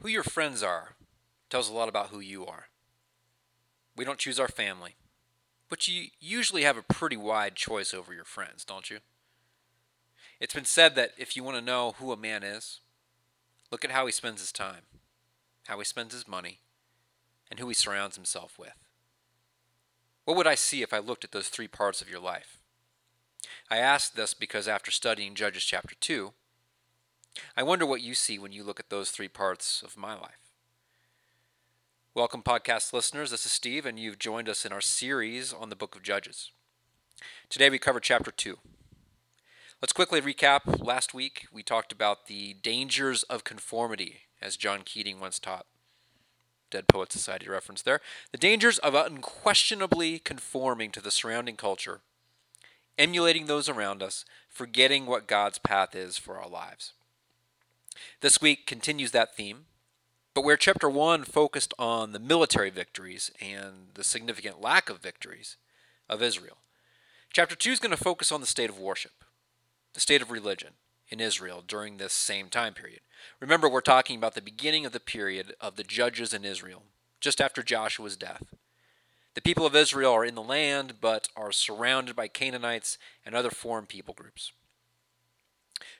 Who your friends are tells a lot about who you are. We don't choose our family, but you usually have a pretty wide choice over your friends, don't you? It's been said that if you want to know who a man is, look at how he spends his time, how he spends his money, and who he surrounds himself with. What would I see if I looked at those three parts of your life? I ask this because after studying Judges chapter 2, I wonder what you see when you look at those three parts of my life. Welcome, podcast listeners. This is Steve, and you've joined us in our series on the book of Judges. Today we cover chapter 2. Let's quickly recap. Last week we talked about the dangers of conformity, as John Keating once taught. Dead Poet Society reference there. The dangers of unquestionably conforming to the surrounding culture, emulating those around us, forgetting what God's path is for our lives. This week continues that theme, but where chapter 1 focused on the military victories and the significant lack of victories of Israel, chapter 2 is going to focus on the state of worship, the state of religion in Israel during this same time period. Remember, we're talking about the beginning of the period of the judges in Israel, just after Joshua's death. The people of Israel are in the land, but are surrounded by Canaanites and other foreign people groups.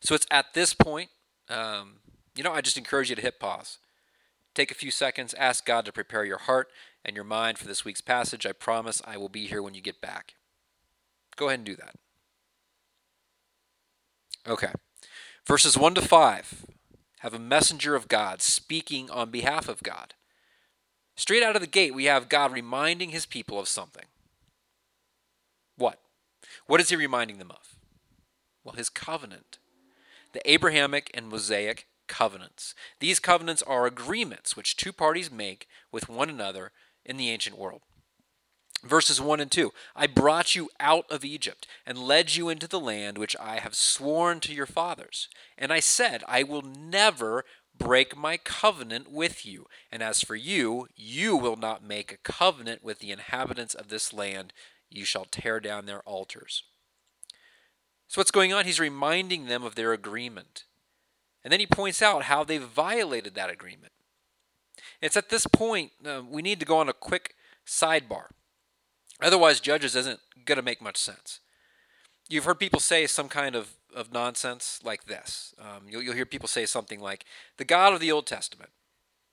So it's at this point um, you know, I just encourage you to hit pause. Take a few seconds, ask God to prepare your heart and your mind for this week's passage. I promise I will be here when you get back. Go ahead and do that. Okay. Verses 1 to 5 have a messenger of God speaking on behalf of God. Straight out of the gate, we have God reminding his people of something. What? What is he reminding them of? Well, his covenant the Abrahamic and Mosaic covenants. These covenants are agreements which two parties make with one another in the ancient world. Verses 1 and 2 I brought you out of Egypt and led you into the land which I have sworn to your fathers. And I said, I will never break my covenant with you. And as for you, you will not make a covenant with the inhabitants of this land. You shall tear down their altars. So, what's going on? He's reminding them of their agreement. And then he points out how they violated that agreement. It's at this point uh, we need to go on a quick sidebar. Otherwise, Judges isn't going to make much sense. You've heard people say some kind of, of nonsense like this. Um, you'll, you'll hear people say something like, the God of the Old Testament.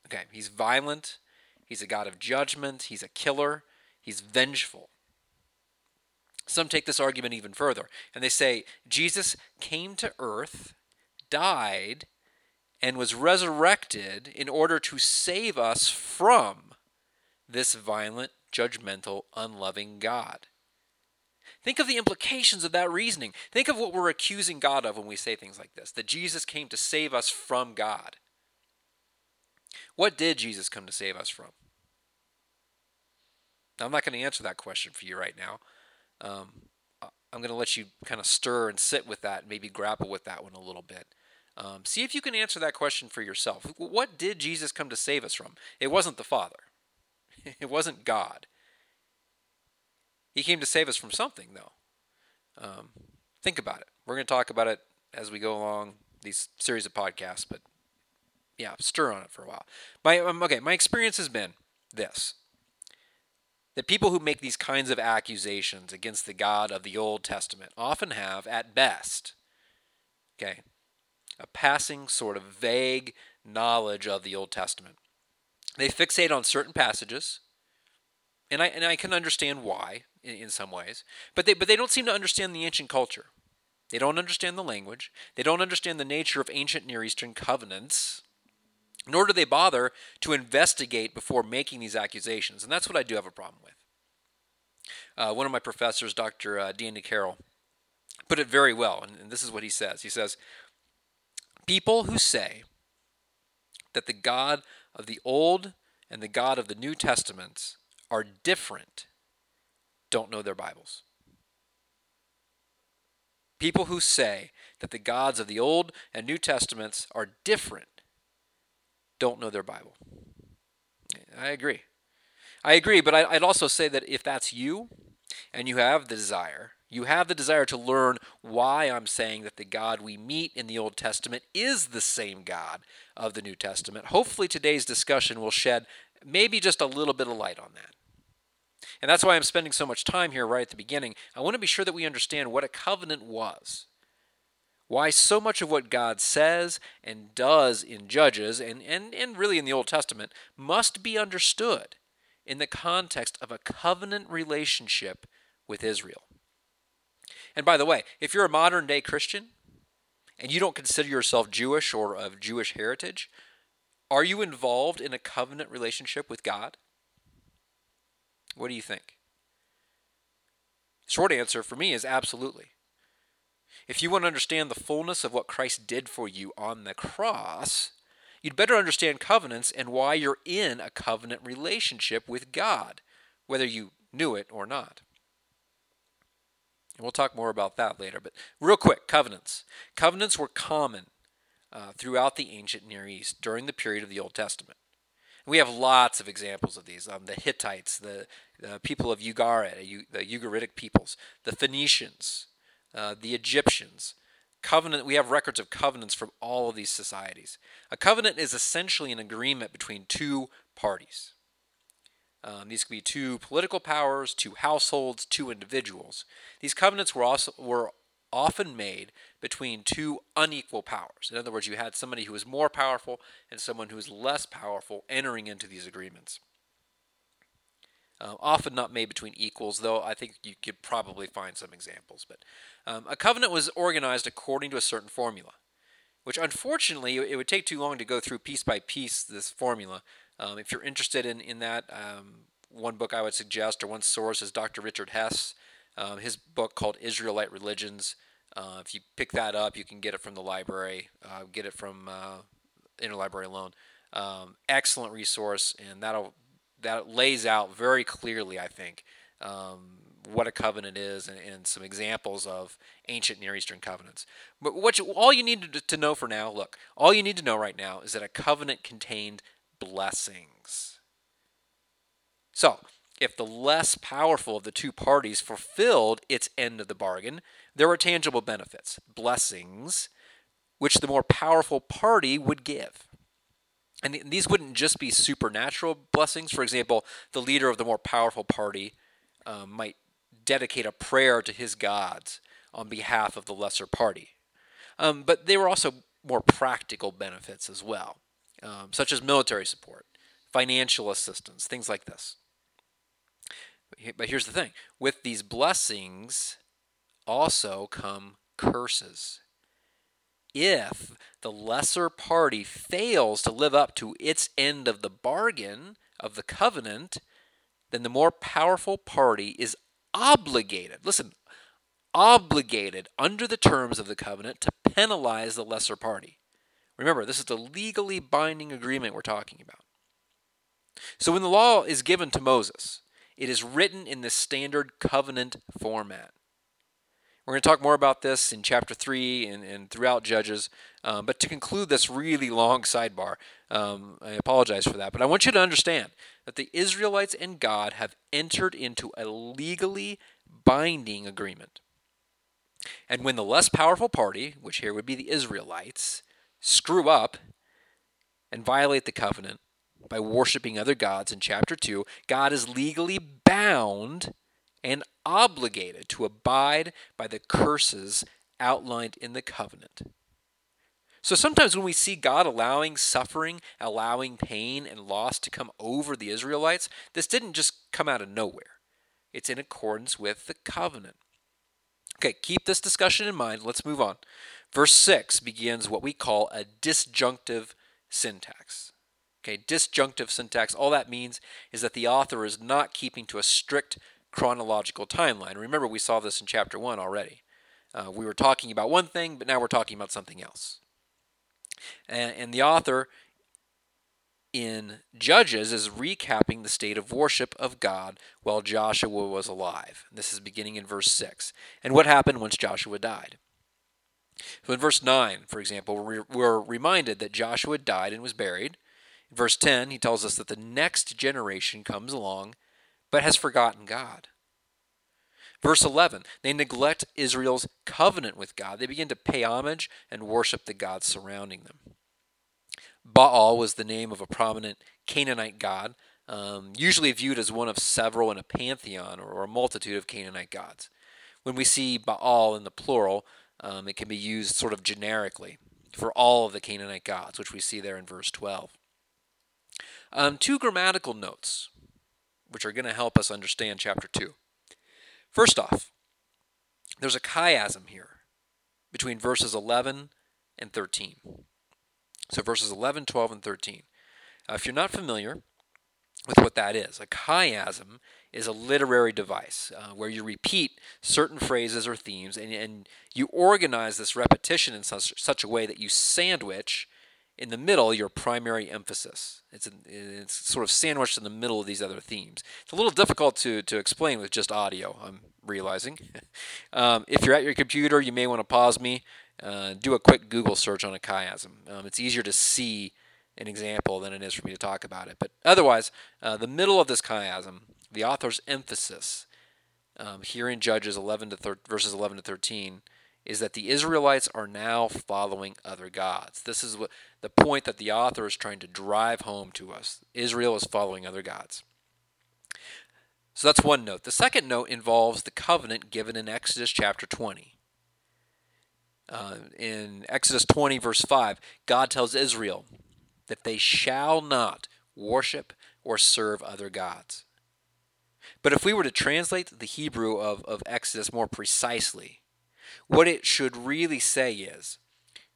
Okay, he's violent, he's a God of judgment, he's a killer, he's vengeful. Some take this argument even further, and they say Jesus came to earth, died, and was resurrected in order to save us from this violent, judgmental, unloving God. Think of the implications of that reasoning. Think of what we're accusing God of when we say things like this that Jesus came to save us from God. What did Jesus come to save us from? I'm not going to answer that question for you right now. Um, I'm going to let you kind of stir and sit with that, maybe grapple with that one a little bit. Um, see if you can answer that question for yourself. What did Jesus come to save us from? It wasn't the Father, it wasn't God. He came to save us from something, though. Um, think about it. We're going to talk about it as we go along these series of podcasts, but yeah, stir on it for a while. My um, okay, my experience has been this that people who make these kinds of accusations against the God of the Old Testament often have, at best, okay, a passing sort of vague knowledge of the Old Testament. They fixate on certain passages, and I and I can understand why in, in some ways, but they but they don't seem to understand the ancient culture. They don't understand the language. They don't understand the nature of ancient Near Eastern covenants nor do they bother to investigate before making these accusations. And that's what I do have a problem with. Uh, one of my professors, Dr. Uh, Danny Carroll, put it very well, and, and this is what he says. He says, People who say that the God of the Old and the God of the New Testaments are different don't know their Bibles. People who say that the gods of the Old and New Testaments are different don't know their Bible. I agree. I agree, but I'd also say that if that's you and you have the desire, You have the desire to learn why I'm saying that the God we meet in the Old Testament is the same God of the New Testament. Hopefully, today's discussion will shed maybe just a little bit of light on that. And that's why I'm spending so much time here right at the beginning. I want to be sure that we understand what a covenant was. Why so much of what God says and does in Judges and, and, and really in the Old Testament must be understood in the context of a covenant relationship with Israel. And by the way, if you're a modern day Christian and you don't consider yourself Jewish or of Jewish heritage, are you involved in a covenant relationship with God? What do you think? Short answer for me is absolutely. If you want to understand the fullness of what Christ did for you on the cross, you'd better understand covenants and why you're in a covenant relationship with God, whether you knew it or not. And we'll talk more about that later. But real quick, covenants. Covenants were common uh, throughout the ancient Near East during the period of the Old Testament. We have lots of examples of these. Um, the Hittites, the, the people of Ugarit, the Ugaritic peoples, the Phoenicians, uh, the Egyptians. Covenant. We have records of covenants from all of these societies. A covenant is essentially an agreement between two parties. Um, these could be two political powers, two households, two individuals. These covenants were also were often made between two unequal powers. In other words, you had somebody who was more powerful and someone who was less powerful entering into these agreements. Uh, often not made between equals, though I think you could probably find some examples. But um, a covenant was organized according to a certain formula, which unfortunately it would take too long to go through piece by piece this formula. Um, if you're interested in, in that, um, one book I would suggest or one source is Dr. Richard Hess. Um, his book called Israelite Religions. Uh, if you pick that up, you can get it from the library, uh, get it from uh, Interlibrary Loan. Um, excellent resource, and that'll that lays out very clearly, I think, um, what a covenant is and, and, some examples of ancient Near Eastern covenants. But what you, all you need to, to know for now, look, all you need to know right now is that a covenant contained blessings. So, if the less powerful of the two parties fulfilled its end of the bargain, there were tangible benefits, blessings, which the more powerful party would give. And these wouldn't just be supernatural blessings. For example, the leader of the more powerful party um, might dedicate a prayer to his gods on behalf of the lesser party. Um, but they were also more practical benefits as well, um, such as military support, financial assistance, things like this. But here's the thing with these blessings also come curses. If the lesser party fails to live up to its end of the bargain of the covenant, then the more powerful party is obligated, listen, obligated under the terms of the covenant to penalize the lesser party. Remember, this is the legally binding agreement we're talking about. So when the law is given to Moses, it is written in the standard covenant format. We're going to talk more about this in chapter 3 and, and throughout Judges. Um, but to conclude this really long sidebar, um, I apologize for that. But I want you to understand that the Israelites and God have entered into a legally binding agreement. And when the less powerful party, which here would be the Israelites, screw up and violate the covenant, by worshiping other gods in chapter 2, God is legally bound and obligated to abide by the curses outlined in the covenant. So sometimes when we see God allowing suffering, allowing pain and loss to come over the Israelites, this didn't just come out of nowhere. It's in accordance with the covenant. Okay, keep this discussion in mind. Let's move on. Verse 6 begins what we call a disjunctive syntax. Okay, disjunctive syntax, all that means is that the author is not keeping to a strict chronological timeline. Remember, we saw this in chapter 1 already. Uh, we were talking about one thing, but now we're talking about something else. And, and the author in Judges is recapping the state of worship of God while Joshua was alive. This is beginning in verse 6. And what happened once Joshua died? So in verse 9, for example, we're reminded that Joshua died and was buried In verse 10, he tells us that the next generation comes along but has forgotten God. Verse 11, they neglect Israel's covenant with God. They begin to pay homage and worship the gods surrounding them. Baal was the name of a prominent Canaanite god, um, usually viewed as one of several in a pantheon or a multitude of Canaanite gods. When we see Baal in the plural, um, it can be used sort of generically for all of the Canaanite gods, which we see there in verse 12. Um, two grammatical notes, which are going to help us understand chapter 2. First off, there's a chiasm here between verses 11 and 13. So verses 11, 12, and 13. Uh, if you're not familiar with what that is, a chiasm is a literary device uh, where you repeat certain phrases or themes and, and you organize this repetition in such, such a way that you sandwich in the middle your primary emphasis. It's, it's sort of sandwiched in the middle of these other themes. It's a little difficult to, to explain with just audio, I'm realizing. um, if you're at your computer, you may want to pause me, uh, do a quick Google search on a chiasm. Um, it's easier to see an example than it is for me to talk about it. But otherwise, uh, the middle of this chiasm, the author's emphasis um, here in Judges 11 to thir- verses 11 to 13 is that the Israelites are now following other gods. This is what the point that the author is trying to drive home to us. Israel is following other gods. So that's one note. The second note involves the covenant given in Exodus chapter 20. Uh, in Exodus 20, verse 5, God tells Israel that they shall not worship or serve other gods. But if we were to translate the Hebrew of, of Exodus more precisely, what it should really say is,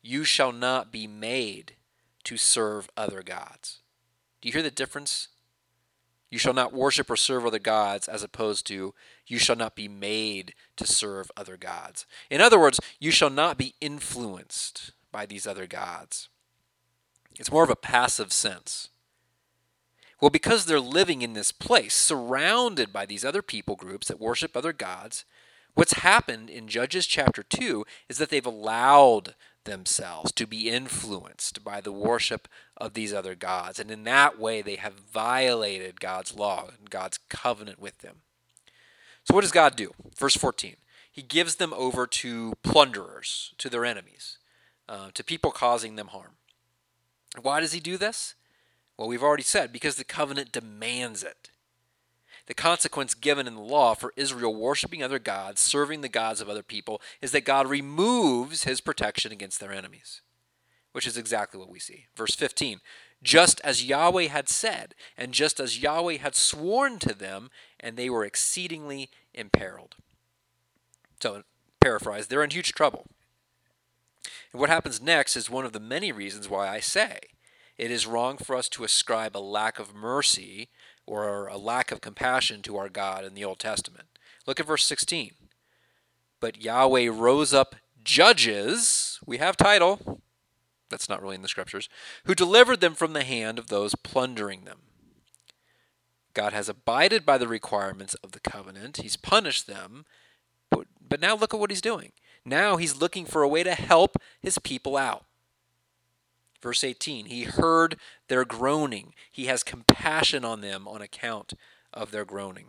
You shall not be made to serve other gods. Do you hear the difference? You shall not worship or serve other gods, as opposed to, You shall not be made to serve other gods. In other words, you shall not be influenced by these other gods. It's more of a passive sense. Well, because they're living in this place, surrounded by these other people groups that worship other gods, what's happened in Judges chapter 2 is that they've allowed themselves to be influenced by the worship of these other gods. And in that way, they have violated God's law and God's covenant with them. So, what does God do? Verse 14 He gives them over to plunderers, to their enemies, uh, to people causing them harm. Why does he do this? Well, we've already said because the covenant demands it. The consequence given in the law for Israel worshiping other gods, serving the gods of other people, is that God removes his protection against their enemies, which is exactly what we see. Verse 15 Just as Yahweh had said, and just as Yahweh had sworn to them, and they were exceedingly imperiled. So, paraphrase, they're in huge trouble. And what happens next is one of the many reasons why I say it is wrong for us to ascribe a lack of mercy or a lack of compassion to our God in the Old Testament. Look at verse 16. But Yahweh rose up judges, we have title, that's not really in the scriptures, who delivered them from the hand of those plundering them. God has abided by the requirements of the covenant. He's punished them. But, but now look at what he's doing. Now he's looking for a way to help his people out. Verse 18 He heard their groaning, he has compassion on them on account of their groaning.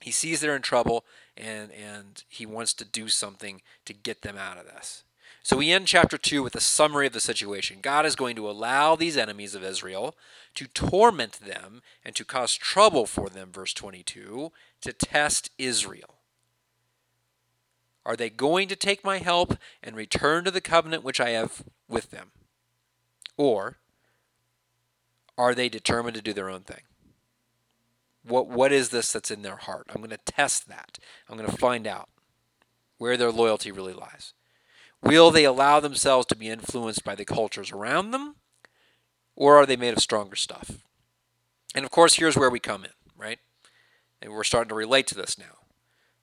He sees they're in trouble and, and he wants to do something to get them out of this. So we end chapter 2 with a summary of the situation. God is going to allow these enemies of Israel to torment them and to cause trouble for them, verse 22, to test Israel. Are they going to take my help and return to the covenant which I have with them? Or are they determined to do their own thing? What, what is this that's in their heart? I'm going to test that. I'm going to find out where their loyalty really lies. Will they allow themselves to be influenced by the cultures around them? Or are they made of stronger stuff? And of course, here's where we come in, right? And we're starting to relate to this now.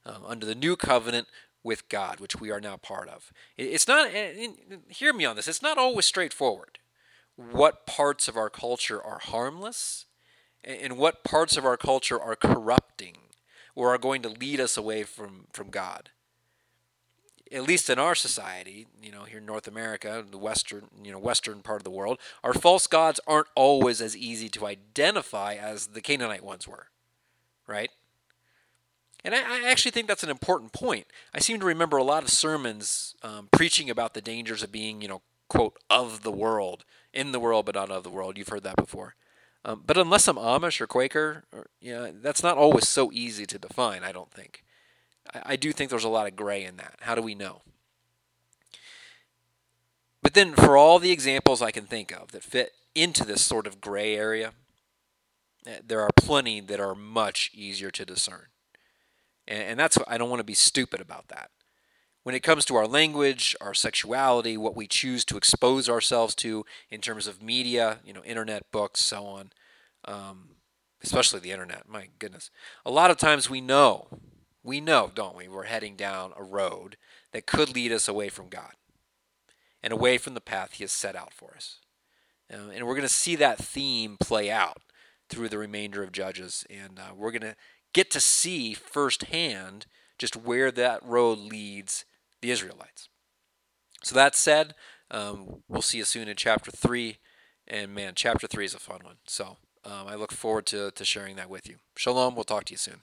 Um, under the new covenant, with God, which we are now part of. It's not, eh, eh, hear me on this, it's not always straightforward. What parts of our culture are harmless and what parts of our culture are corrupting or are going to lead us away from, from God. At least in our society, you know, here in North America, the western, you know, western part of the world, our false gods aren't always as easy to identify as the Canaanite ones were, right? And I, I actually think that's an important point. I seem to remember a lot of sermons um, preaching about the dangers of being, you know, quote, of the world, in the world but not of the world. You've heard that before. Um, but unless I'm Amish or Quaker, or, you know, that's not always so easy to define, I don't think. I, I do think there's a lot of gray in that. How do we know? But then, for all the examples I can think of that fit into this sort of gray area, eh, there are plenty that are much easier to discern. And, that's I don't want to be stupid about that. When it comes to our language, our sexuality, what we choose to expose ourselves to in terms of media, you know, internet, books, so on, um, especially the internet, my goodness. A lot of times we know, we know, don't we, we're heading down a road that could lead us away from God and away from the path He has set out for us. Uh, and we're going to see that theme play out through the remainder of Judges. And uh, we're going to get to see firsthand just where that road leads the Israelites. So, that said, um, we'll see you soon in chapter 3. And man, chapter 3 is a fun one. So, um, I look forward to, to sharing that with you. Shalom. We'll talk to you soon.